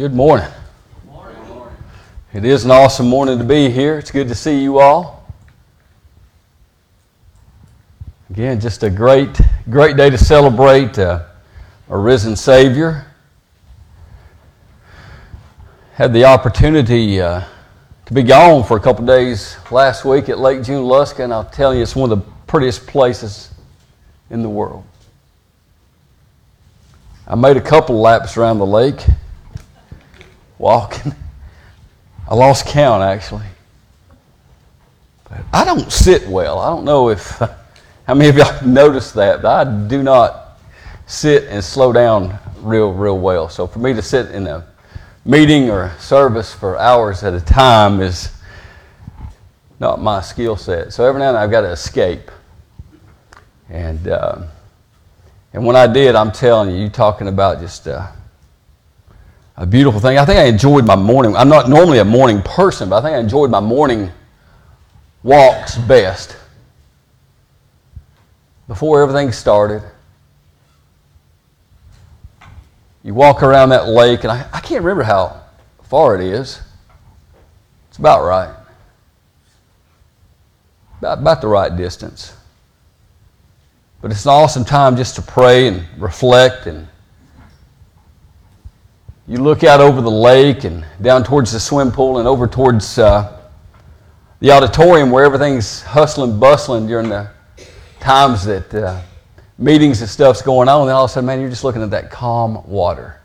Good morning. It is an awesome morning to be here. It's good to see you all. Again, just a great, great day to celebrate uh, a risen Savior. Had the opportunity uh, to be gone for a couple days last week at Lake June Junaluska, and I'll tell you, it's one of the prettiest places in the world. I made a couple laps around the lake walking. I lost count actually. But I don't sit well. I don't know if how many of y'all noticed that, but I do not sit and slow down real, real well. So for me to sit in a meeting or service for hours at a time is not my skill set. So every now and then I've got to escape. And uh, and when I did, I'm telling you, you talking about just uh, a beautiful thing. I think I enjoyed my morning. I'm not normally a morning person, but I think I enjoyed my morning walks best. Before everything started, you walk around that lake, and I, I can't remember how far it is. It's about right. About, about the right distance. But it's an awesome time just to pray and reflect and you look out over the lake and down towards the swim pool and over towards uh, the auditorium where everything's hustling, bustling during the times that uh, meetings and stuff's going on. And all of a sudden, man, you're just looking at that calm water,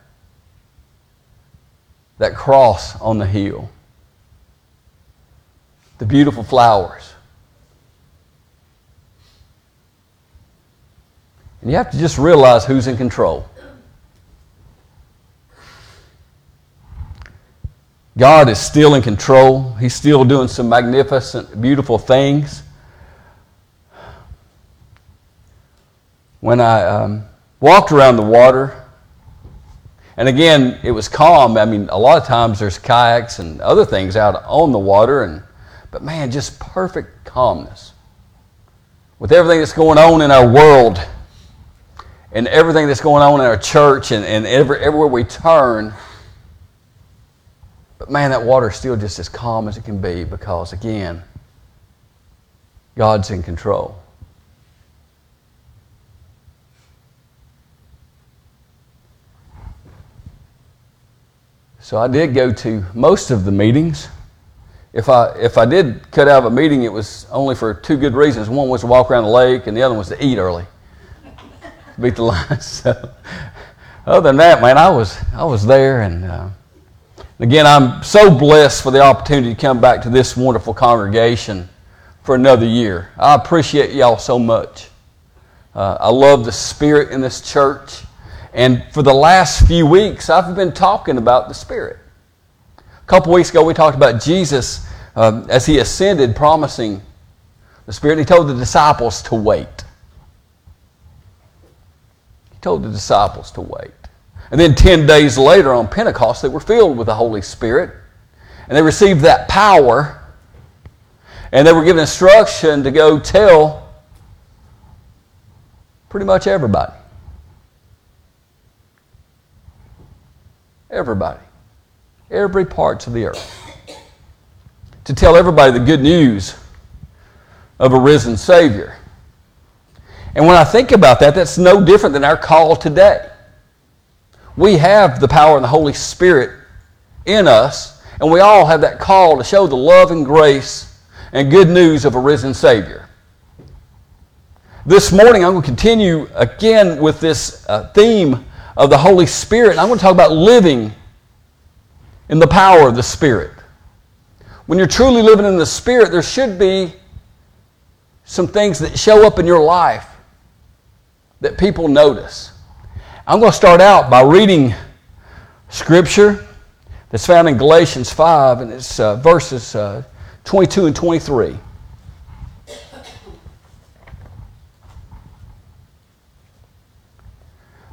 that cross on the hill, the beautiful flowers. And you have to just realize who's in control. God is still in control. He's still doing some magnificent, beautiful things. When I um, walked around the water, and again, it was calm. I mean, a lot of times there's kayaks and other things out on the water, and but man, just perfect calmness. With everything that's going on in our world, and everything that's going on in our church and, and every, everywhere we turn. But man, that water is still just as calm as it can be because, again, God's in control. So I did go to most of the meetings. If I, if I did cut out of a meeting, it was only for two good reasons. One was to walk around the lake, and the other was to eat early beat the line. So, other than that, man, I was I was there, and uh, again, I'm so blessed for the opportunity to come back to this wonderful congregation for another year. I appreciate y'all so much. Uh, I love the spirit in this church, and for the last few weeks, I've been talking about the spirit. A couple weeks ago, we talked about Jesus uh, as he ascended, promising the spirit. He told the disciples to wait He told the disciples to wait. And then 10 days later on Pentecost, they were filled with the Holy Spirit. And they received that power. And they were given instruction to go tell pretty much everybody. Everybody. Every parts of the earth. To tell everybody the good news of a risen Savior. And when I think about that, that's no different than our call today. We have the power and the Holy Spirit in us, and we all have that call to show the love and grace and good news of a risen Savior. This morning, I'm going to continue again with this uh, theme of the Holy Spirit. I'm going to talk about living in the power of the Spirit. When you're truly living in the Spirit, there should be some things that show up in your life that people notice. I'm going to start out by reading scripture that's found in Galatians 5, and it's uh, verses uh, 22 and 23.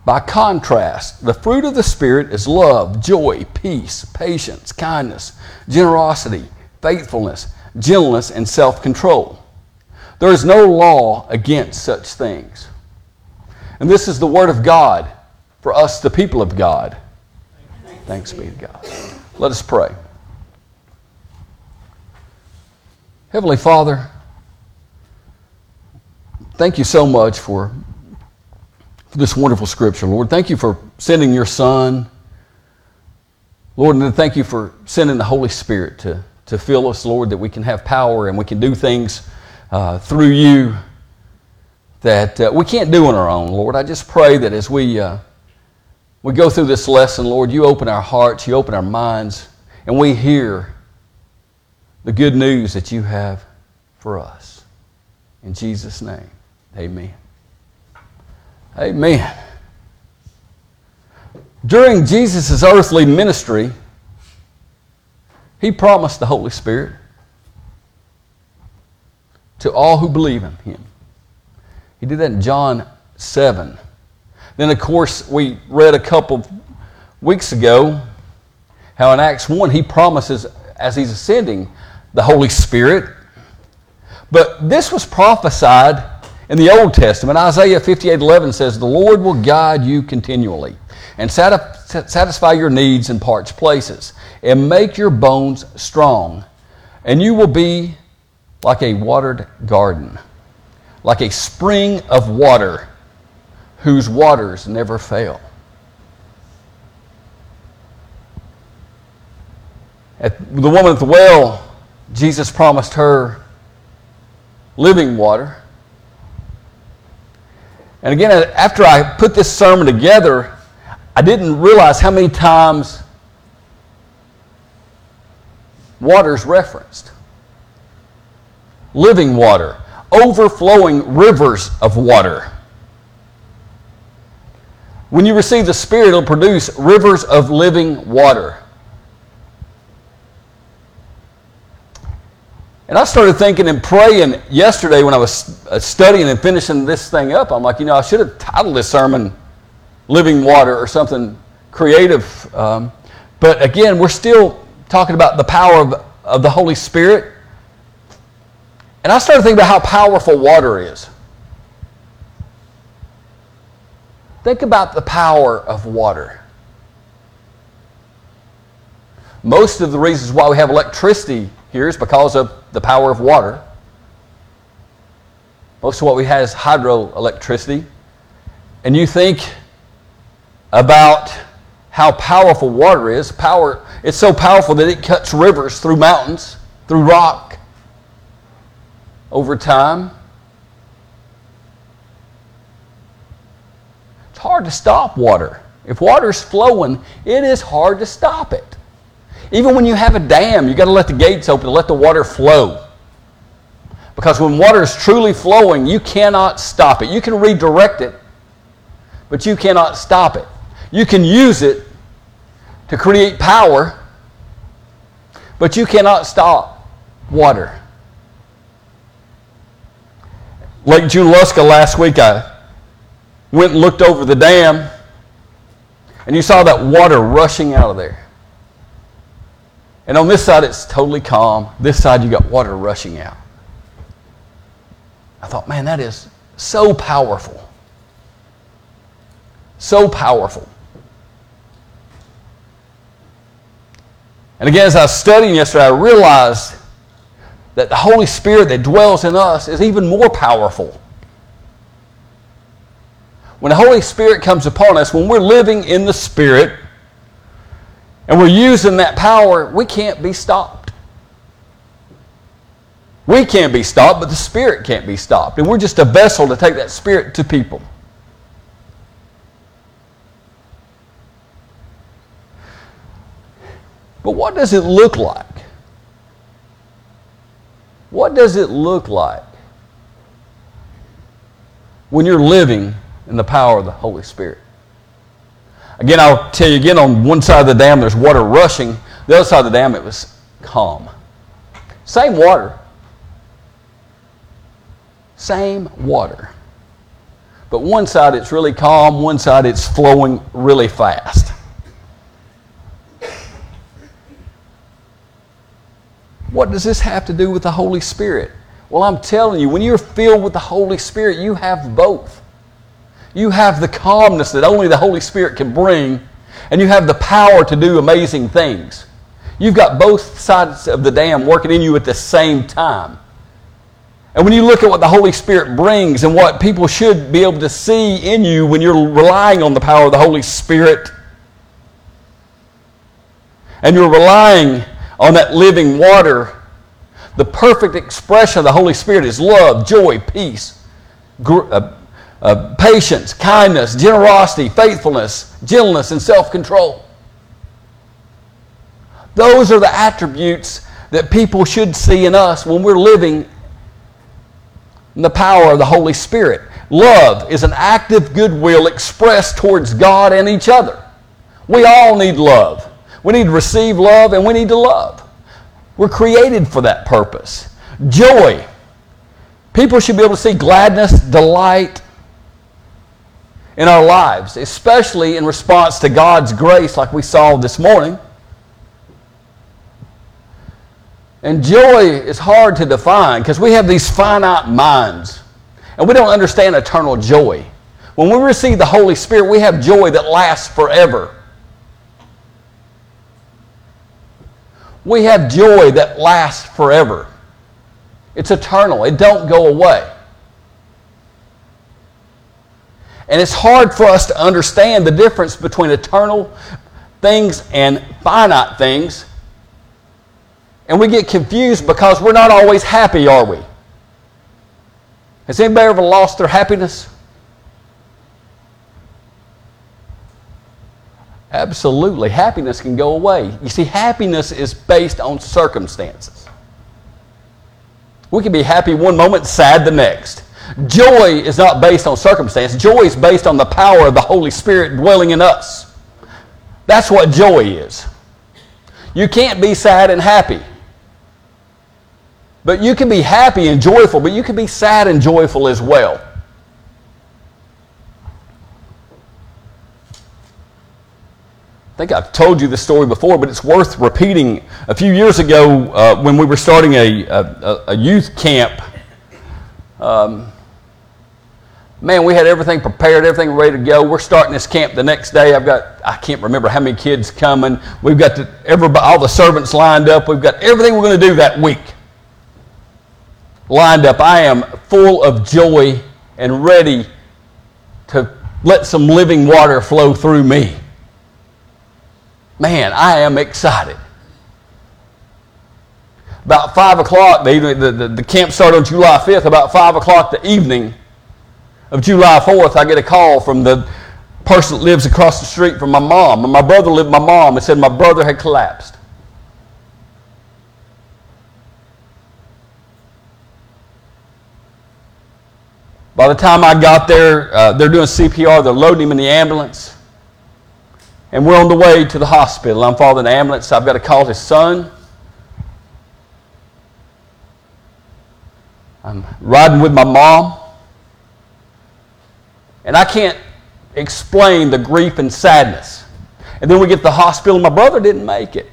By contrast, the fruit of the Spirit is love, joy, peace, patience, kindness, generosity, faithfulness, gentleness, and self control. There is no law against such things. And this is the Word of God for us, the people of God. Thanks be to God. Let us pray. Heavenly Father, thank you so much for, for this wonderful scripture, Lord. Thank you for sending your Son. Lord, and thank you for sending the Holy Spirit to, to fill us, Lord, that we can have power and we can do things uh, through you that uh, we can't do on our own, Lord. I just pray that as we, uh, we go through this lesson, Lord, you open our hearts, you open our minds, and we hear the good news that you have for us. In Jesus' name, amen. Amen. During Jesus' earthly ministry, he promised the Holy Spirit to all who believe in him. He did that in John 7. Then, of course, we read a couple weeks ago how in Acts 1 he promises as he's ascending the Holy Spirit. But this was prophesied in the Old Testament. Isaiah 58 11 says, The Lord will guide you continually and satisfy your needs in parched places and make your bones strong, and you will be like a watered garden like a spring of water whose waters never fail. At the woman at the well, Jesus promised her living water. And again, after I put this sermon together, I didn't realize how many times water's referenced. Living water overflowing rivers of water. When you receive the Spirit, it'll produce rivers of living water. And I started thinking and praying yesterday when I was uh, studying and finishing this thing up. I'm like, you know, I should have titled this sermon Living Water or something creative. Um, but again, we're still talking about the power of, of the Holy Spirit. And I started thinking about how powerful water is. Think about the power of water. Most of the reasons why we have electricity here is because of the power of water. Most of what we have is hydroelectricity. And you think about how powerful water is. Power, it's so powerful that it cuts rivers through mountains, through rock over time. Hard to stop water. If water's flowing, it is hard to stop it. Even when you have a dam, you've got to let the gates open let the water flow. Because when water is truly flowing, you cannot stop it. You can redirect it, but you cannot stop it. You can use it to create power, but you cannot stop water. Lake Junaluska last week, I went and looked over the dam, and you saw that water rushing out of there. And on this side, it's totally calm. This side, you got water rushing out. I thought, man, that is so powerful. So powerful. And again, as I was studying yesterday, I realized that the Holy Spirit that dwells in us is even more powerful. When the Holy Spirit comes upon us, when we're living in the Spirit and we're using that power, we can't be stopped. We can't be stopped, but the Spirit can't be stopped. And we're just a vessel to take that Spirit to people. But what does it look like? What does it look like when you're living in the power of the Holy Spirit? Again, I'll tell you again on one side of the dam there's water rushing, the other side of the dam it was calm. Same water. Same water. But one side it's really calm, one side it's flowing really fast. What does this have to do with the Holy Spirit? Well, I'm telling you, when you're filled with the Holy Spirit, you have both. You have the calmness that only the Holy Spirit can bring, and you have the power to do amazing things. You've got both sides of the dam working in you at the same time. And when you look at what the Holy Spirit brings and what people should be able to see in you when you're relying on the power of the Holy Spirit, and you're relying on that living water, the perfect expression of the Holy Spirit is love, joy, peace, uh, uh, patience, kindness, generosity, faithfulness, gentleness, and self control. Those are the attributes that people should see in us when we're living in the power of the Holy Spirit. Love is an active goodwill expressed towards God and each other. We all need love. We need to receive love and we need to love. We're created for that purpose. Joy. People should be able to see gladness, delight in our lives, especially in response to God's grace, like we saw this morning. And joy is hard to define because we have these finite minds and we don't understand eternal joy. When we receive the Holy Spirit, we have joy that lasts forever. We have joy that lasts forever. It's eternal. It don't go away. And it's hard for us to understand the difference between eternal things and finite things and we get confused because we're not always happy, are we? Has anybody ever lost their happiness? Absolutely. Happiness can go away. You see, happiness is based on circumstances. We can be happy one moment, sad the next. Joy is not based on circumstance. Joy is based on the power of the Holy Spirit dwelling in us. That's what joy is. You can't be sad and happy. But you can be happy and joyful, but you can be sad and joyful as well. I think I've told you this story before, but it's worth repeating. A few years ago, uh, when we were starting a, a, a youth camp, um, man, we had everything prepared, everything ready to go. We're starting this camp the next day. I've got, I can't remember how many kids coming. We've got the, everybody, all the servants lined up. We've got everything we're going to do that week lined up. I am full of joy and ready to let some living water flow through me. Man, I am excited. About 5 o'clock, the, the, the, camp started on July 5th. About 5 o'clock the evening of July 4th, I get a call from the person that lives across the street from my mom. And my brother lived my mom and said my brother had collapsed. By the time I got there, uh, they're doing CPR, they're loading him in the ambulance. And we're on the way to the hospital. I'm following the ambulance. I've got to call his son. I'm riding with my mom. And I can't explain the grief and sadness. And then we get to the hospital, my brother didn't make it.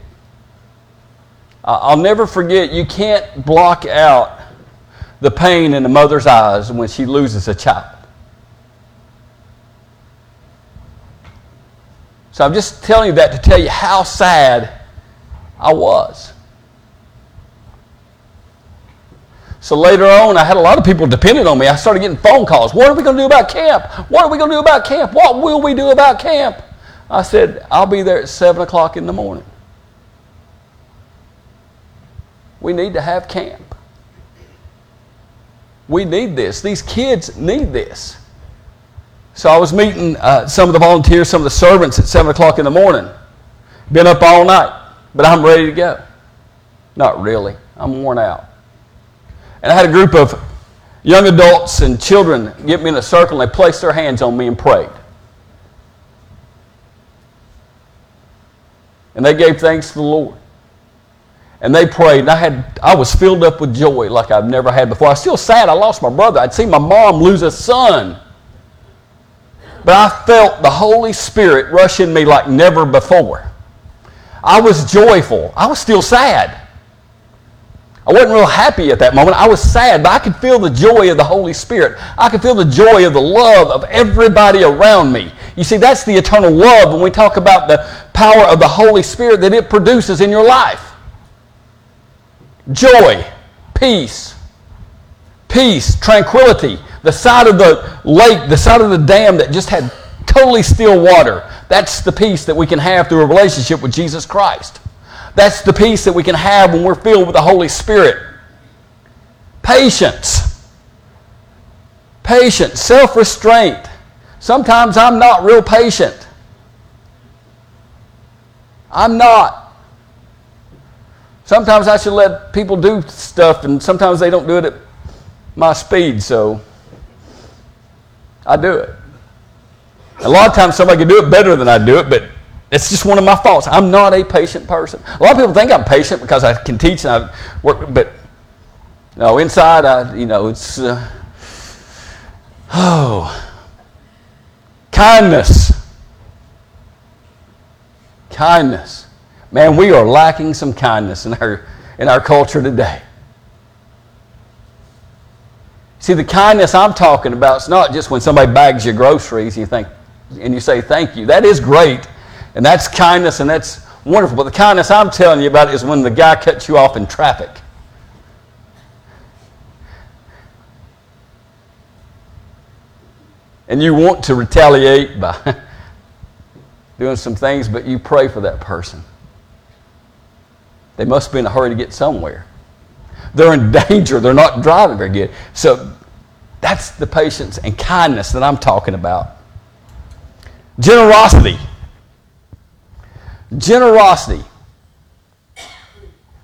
I'll never forget, you can't block out the pain in the mother's eyes when she loses a child. So I'm just telling you that to tell you how sad I was. So later on, I had a lot of people dependent on me. I started getting phone calls. What are we going to do about camp? What are we going to do about camp? What will we do about camp? I said, I'll be there at 7 o'clock in the morning. We need to have camp. We need this. These kids need this. So I was meeting uh, some of the volunteers, some of the servants at 7 o'clock in the morning. Been up all night, but I'm ready to go. Not really. I'm worn out. And I had a group of young adults and children get me in a circle and they placed their hands on me and prayed. And they gave thanks to the Lord and they prayed, and I had I was filled up with joy like I've never had before. I was still sad I lost my brother. I'd seen my mom lose a son. But I felt the Holy Spirit rush in me like never before. I was joyful. I was still sad. I wasn't real happy at that moment. I was sad, but I could feel the joy of the Holy Spirit. I could feel the joy of the love of everybody around me. You see, that's the eternal love when we talk about the power of the Holy Spirit that it produces in your life. Joy, peace, peace, tranquility. The side of the lake, the side of the dam that just had totally still water. That's the peace that we can have through a relationship with Jesus Christ. That's the peace that we can have when we're filled with the Holy Spirit. Patience. Patience, self restraint. Sometimes I'm not real patient. I'm not. Sometimes I should let people do stuff, and sometimes they don't do it at my speed, so I do it. A lot of times somebody can do it better than I do it, but it's just one of my faults. I'm not a patient person. A lot of people think I'm patient because I can teach and I work, but no, inside, I, you know, it's, uh, oh, kindness. Kindness. Man, we are lacking some kindness in our, in our culture today. See, the kindness I'm talking about is not just when somebody bags your groceries and you think, and you say thank you. That is great, and that's kindness, and that's wonderful. But the kindness I'm telling you about is when the guy cuts you off in traffic. And you want to retaliate by doing some things, but you pray for that person. They must be in a hurry to get somewhere. They're in danger. They're not driving very good. So that's the patience and kindness that I'm talking about. Generosity. Generosity.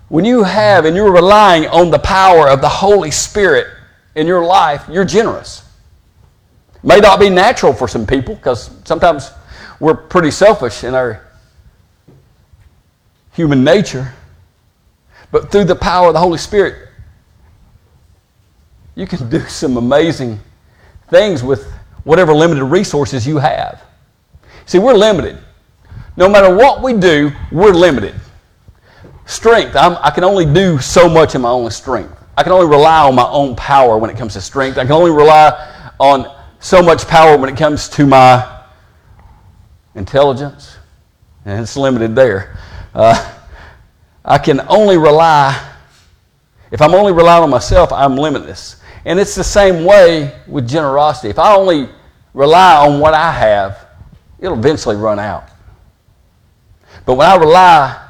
When you have and you're relying on the power of the Holy Spirit in your life, you're generous. May not be natural for some people because sometimes we're pretty selfish in our human nature. But through the power of the Holy Spirit, you can do some amazing things with whatever limited resources you have. See, we're limited. No matter what we do, we're limited. Strength, I'm, i can only do so much in my own strength. I can only rely on my own power when it comes to strength. I can only rely on so much power when it comes to my intelligence, and it's limited there. Uh, I can only rely, if I'm only relying on myself, I'm limitless. And it's the same way with generosity. If I only rely on what I have, it'll eventually run out. But when I rely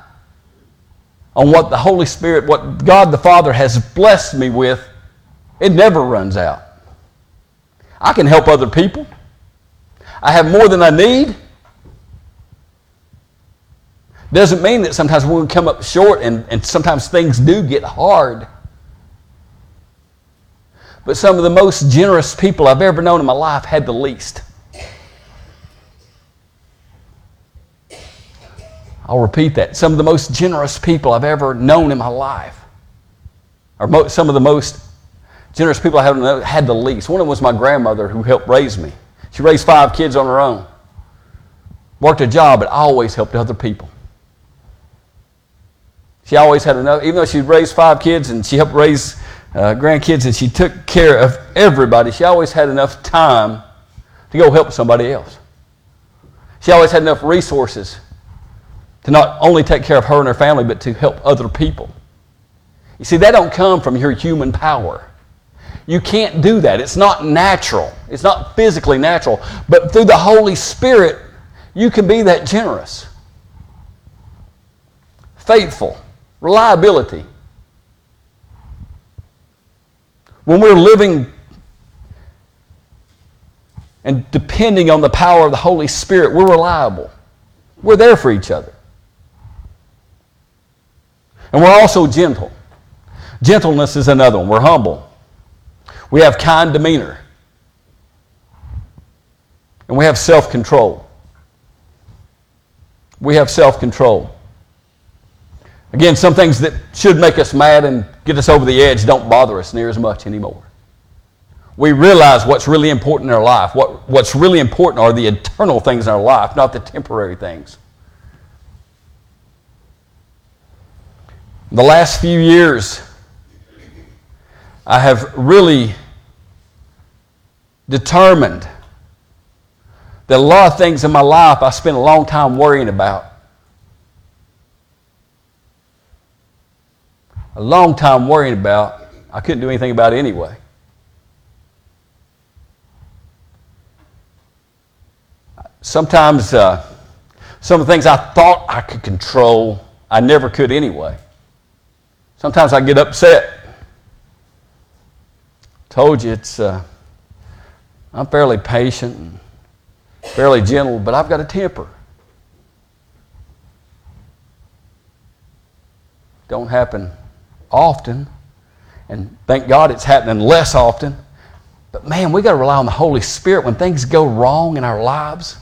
on what the Holy Spirit, what God the Father has blessed me with, it never runs out. I can help other people. I have more than I need. Doesn't mean that sometimes we come up short and, and sometimes things do get hard. But some of the most generous people I've ever known in my life had the least. I'll repeat that. Some of the most generous people I've ever known in my life, or mo- some of the most generous people I have known, had the least. One of them was my grandmother who helped raise me. She raised five kids on her own. Worked a job, but always helped other people. She always had enough, even though she raised five kids and she helped raise uh, grandkids and she took care of everybody, she always had enough time to go help somebody else. She always had enough resources to not only take care of her and her family, but to help other people. You see, that don't come from your human power. You can't do that. It's not natural. It's not physically natural. But through the Holy Spirit, you can be that generous, faithful, reliability. When we're living and depending on the power of the Holy Spirit, we're reliable. We're there for each other. And we're also gentle. Gentleness is another one. We're humble. We have kind demeanor. And we have self control. We have self control. Again, some things that should make us mad and get us over the edge don't bother us near as much anymore. We realize what's really important in our life. What, what's really important are the eternal things in our life, not the temporary things. The last few years, I have really determined that a lot of things in my life I spent a long time worrying about. A long time worrying about, I couldn't do anything about anyway. Sometimes uh, some of the things I thought I could control, I never could anyway. Sometimes I get upset. Told you it's, uh, I'm fairly patient and fairly gentle, but I've got a temper. Don't happen often, and thank God it's happening less often. But man, we got to rely on the Holy Spirit when things go wrong in our lives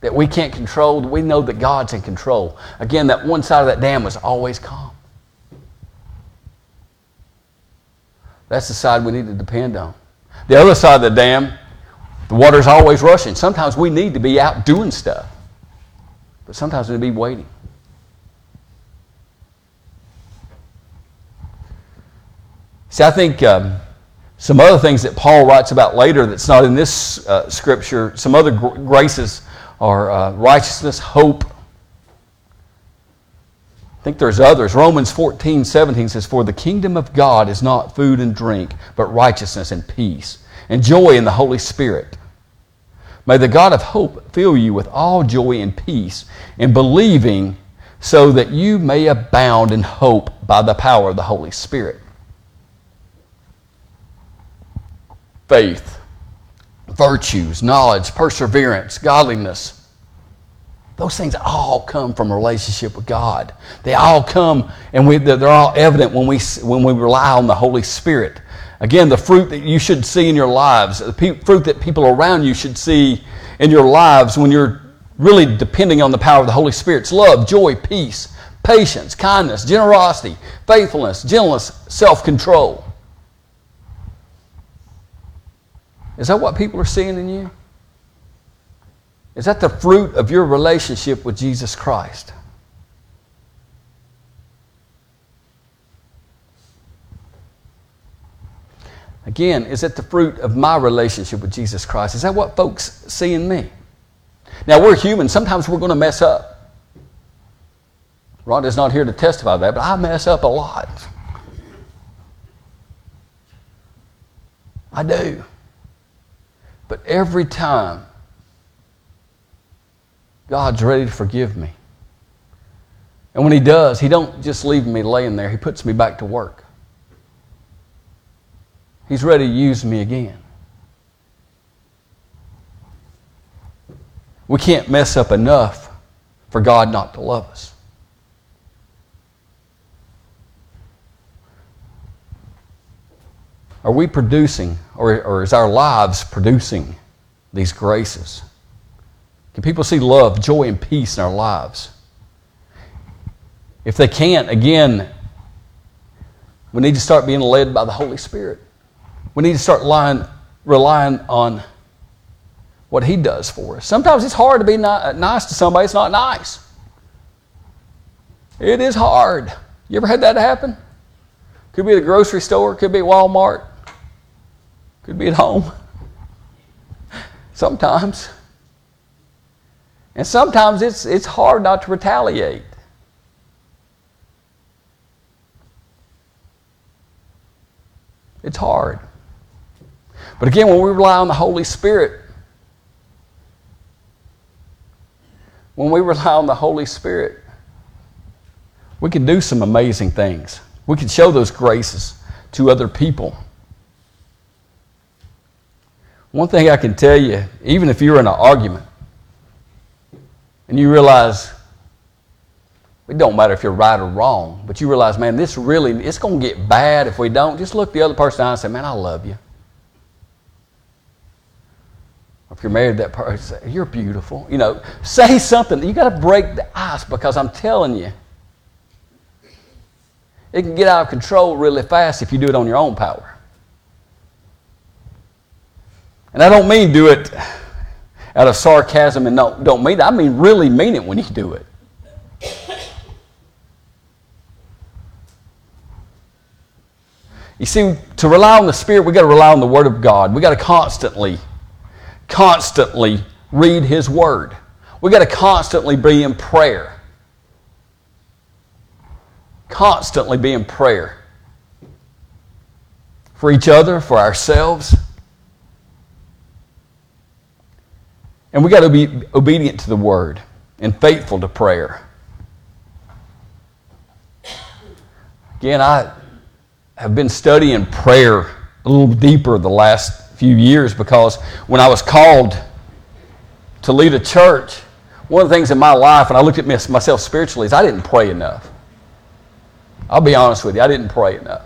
that we can't control. We know that God's in control. Again, that one side of that dam was always calm. That's the side we need to depend on. The other side of the dam, the water's always rushing. Sometimes we need to be out doing stuff, but sometimes we need to be waiting. See, I think um, some other things that Paul writes about later that's not in this uh, scripture, some other gr- graces are uh, righteousness, hope. Think there's others. Romans 14, 17 says, For the kingdom of God is not food and drink, but righteousness and peace, and joy in the Holy Spirit. May the God of hope fill you with all joy and peace in believing, so that you may abound in hope by the power of the Holy Spirit. Faith, virtues, knowledge, perseverance, godliness those things all come from a relationship with God. They all come, and we, they're all evident when we, when we rely on the Holy Spirit. Again, the fruit that you should see in your lives, the pe- fruit that people around you should see in your lives when you're really depending on the power of the Holy Spirit's love, joy, peace, patience, kindness, generosity, faithfulness, gentleness, self control. Is that what people are seeing in you? Is that the fruit of your relationship with Jesus Christ? Again, is it the fruit of my relationship with Jesus Christ? Is that what folks see in me? Now, we're human. Sometimes we're going to mess up. Rhonda's not here to testify that, but I mess up a lot. I do. But every time God's ready to forgive me. And when he does, he don't just leave me laying there. He puts me back to work. He's ready to use me again. We can't mess up enough for God not to love us. Are we producing, or, or is our lives producing these graces? Can people see love, joy, and peace in our lives? If they can't, again, we need to start being led by the Holy Spirit. We need to start relying, relying on what He does for us. Sometimes it's hard to be uh, nice to somebody, it's not nice. It is hard. You ever had that happen? Could be at the grocery store, could be at Walmart, could be at home. Sometimes. And sometimes it's, it's hard not to retaliate. It's hard. But again, when we rely on the Holy Spirit, when we rely on the Holy Spirit, we can do some amazing things. We can show those graces to other people. One thing I can tell you, even if you're in an argument, and you realize it don't matter if you're right or wrong, but you realize, man, this really, it's going to get bad if we don't. Just look the other person down and say, man, I love you. Or If you're married to that person, say, you're beautiful. You know, say something. You got to break the ice because I'm telling you, it can get out of control really fast if you do it on your own power. And I don't mean do it out of sarcasm and don't, don't mean it. I mean really mean it when you do it. You see, to rely on the Spirit, we've got to rely on the Word of God. We've got to constantly, constantly read His Word. We've got to constantly be in prayer. Constantly be in prayer for each other, for ourselves. And we got to be obedient to the Word and faithful to prayer. Again, I have been studying prayer a little deeper the last few years because when I was called to lead a church, one of the things in my life, and I looked at myself spiritually, is I didn't pray enough. I'll be honest with you, I didn't pray enough.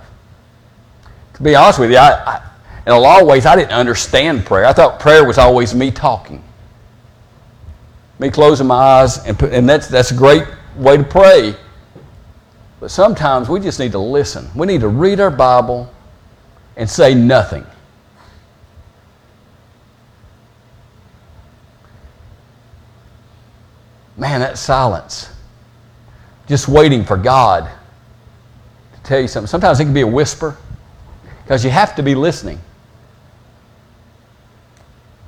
To be honest with you, I, I, in a lot of ways, I didn't understand prayer. I thought prayer was always me talking, me closing my eyes, and, put, and that's, that's a great way to pray. But sometimes we just need to listen. We need to read our Bible and say nothing. Man, that silence. Just waiting for God to tell you something. Sometimes it can be a whisper because you have to be listening.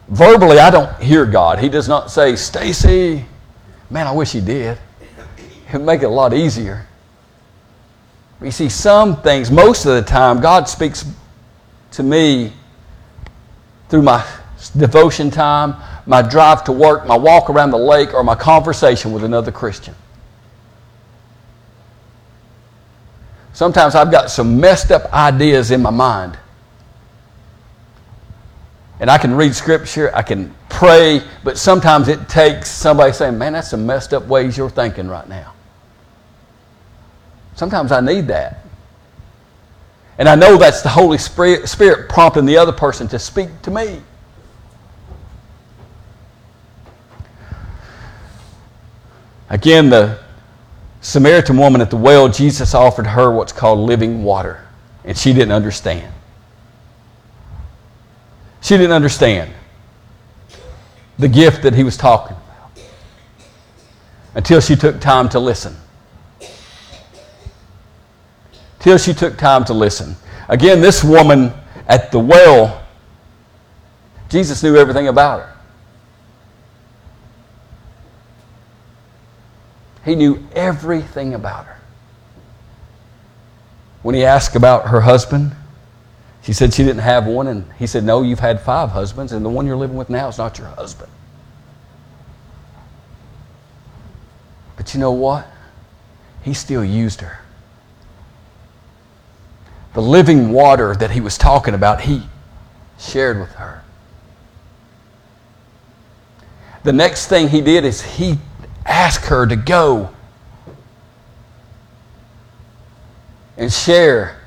Verbally, I don't hear God. He does not say, Stacy, man, I wish He did. It would make it a lot easier. You see, some things, most of the time, God speaks to me through my devotion time, my drive to work, my walk around the lake, or my conversation with another Christian. Sometimes I've got some messed up ideas in my mind. And I can read scripture, I can pray, but sometimes it takes somebody saying, Man, that's some messed up ways you're thinking right now. Sometimes I need that. And I know that's the Holy Spirit prompting the other person to speak to me. Again, the Samaritan woman at the well, Jesus offered her what's called living water, and she didn't understand. She didn't understand the gift that he was talking about until she took time to listen till she took time to listen. Again, this woman at the well, Jesus knew everything about her. He knew everything about her. When he asked about her husband, she said she didn't have one, and he said, No, you've had five husbands, and the one you're living with now is not your husband. But you know what? He still used her the living water that he was talking about, he shared with her. The next thing he did is he asked her to go and share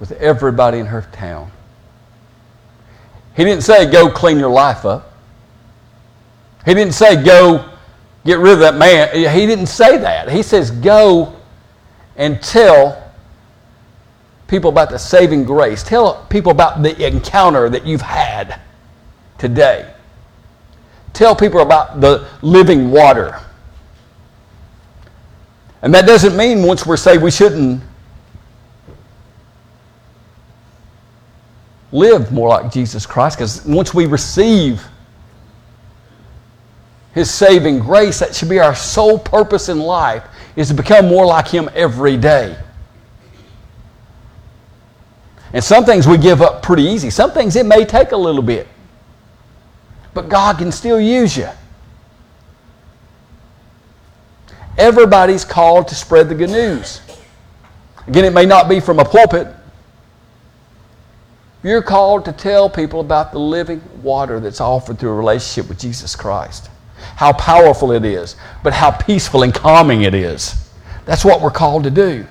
with everybody in her town. He didn't say, go clean your life up. He didn't say, go get rid of that man. He didn't say that. He says, go and tell people about the saving grace. Tell people about the encounter that you've had today. Tell people about the living water. And that doesn't mean once we're saved we shouldn't live more like Jesus Christ because once we receive his saving grace that should be our sole purpose in life is to become more like him every day and some things we give up pretty easy. Some things it may take a little bit. But God can still use you. Everybody's called to spread the good news. Again, it may not be from a pulpit. You're called to tell people about the living water that's offered through a relationship with Jesus Christ. How powerful it is, but how peaceful and calming it is. That's what we're called to do.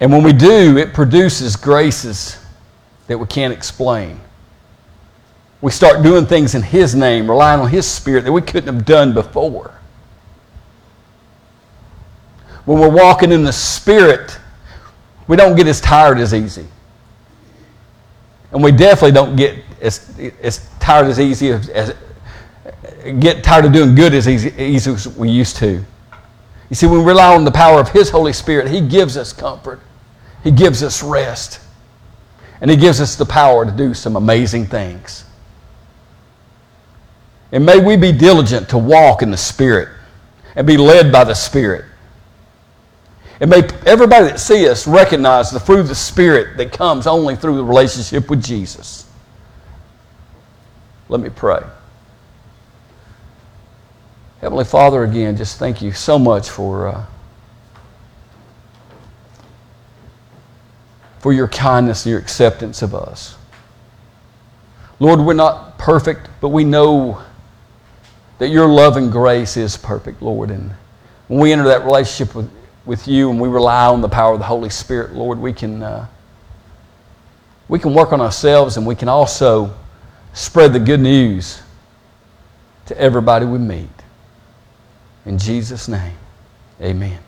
And when we do, it produces graces that we can't explain. We start doing things in His name, relying on His Spirit that we couldn't have done before. When we're walking in the Spirit, we don't get as tired as easy. And we definitely don't get as, as tired as easy as, as get tired of doing good as easy, easy as we used to. You see, when we rely on the power of His Holy Spirit, He gives us comfort. He gives us rest. And He gives us the power to do some amazing things. And may we be diligent to walk in the Spirit and be led by the Spirit. And may everybody that see us recognize the fruit of the Spirit that comes only through the relationship with Jesus. Let me pray. Heavenly Father, again, just thank you so much for, uh, for your kindness and your acceptance of us. Lord, we're not perfect, but we know that your love and grace is perfect, Lord. And when we enter that relationship with, with you and we rely on the power of the Holy Spirit, Lord, we can, uh, we can work on ourselves and we can also spread the good news to everybody we meet. In Jesus' name, amen.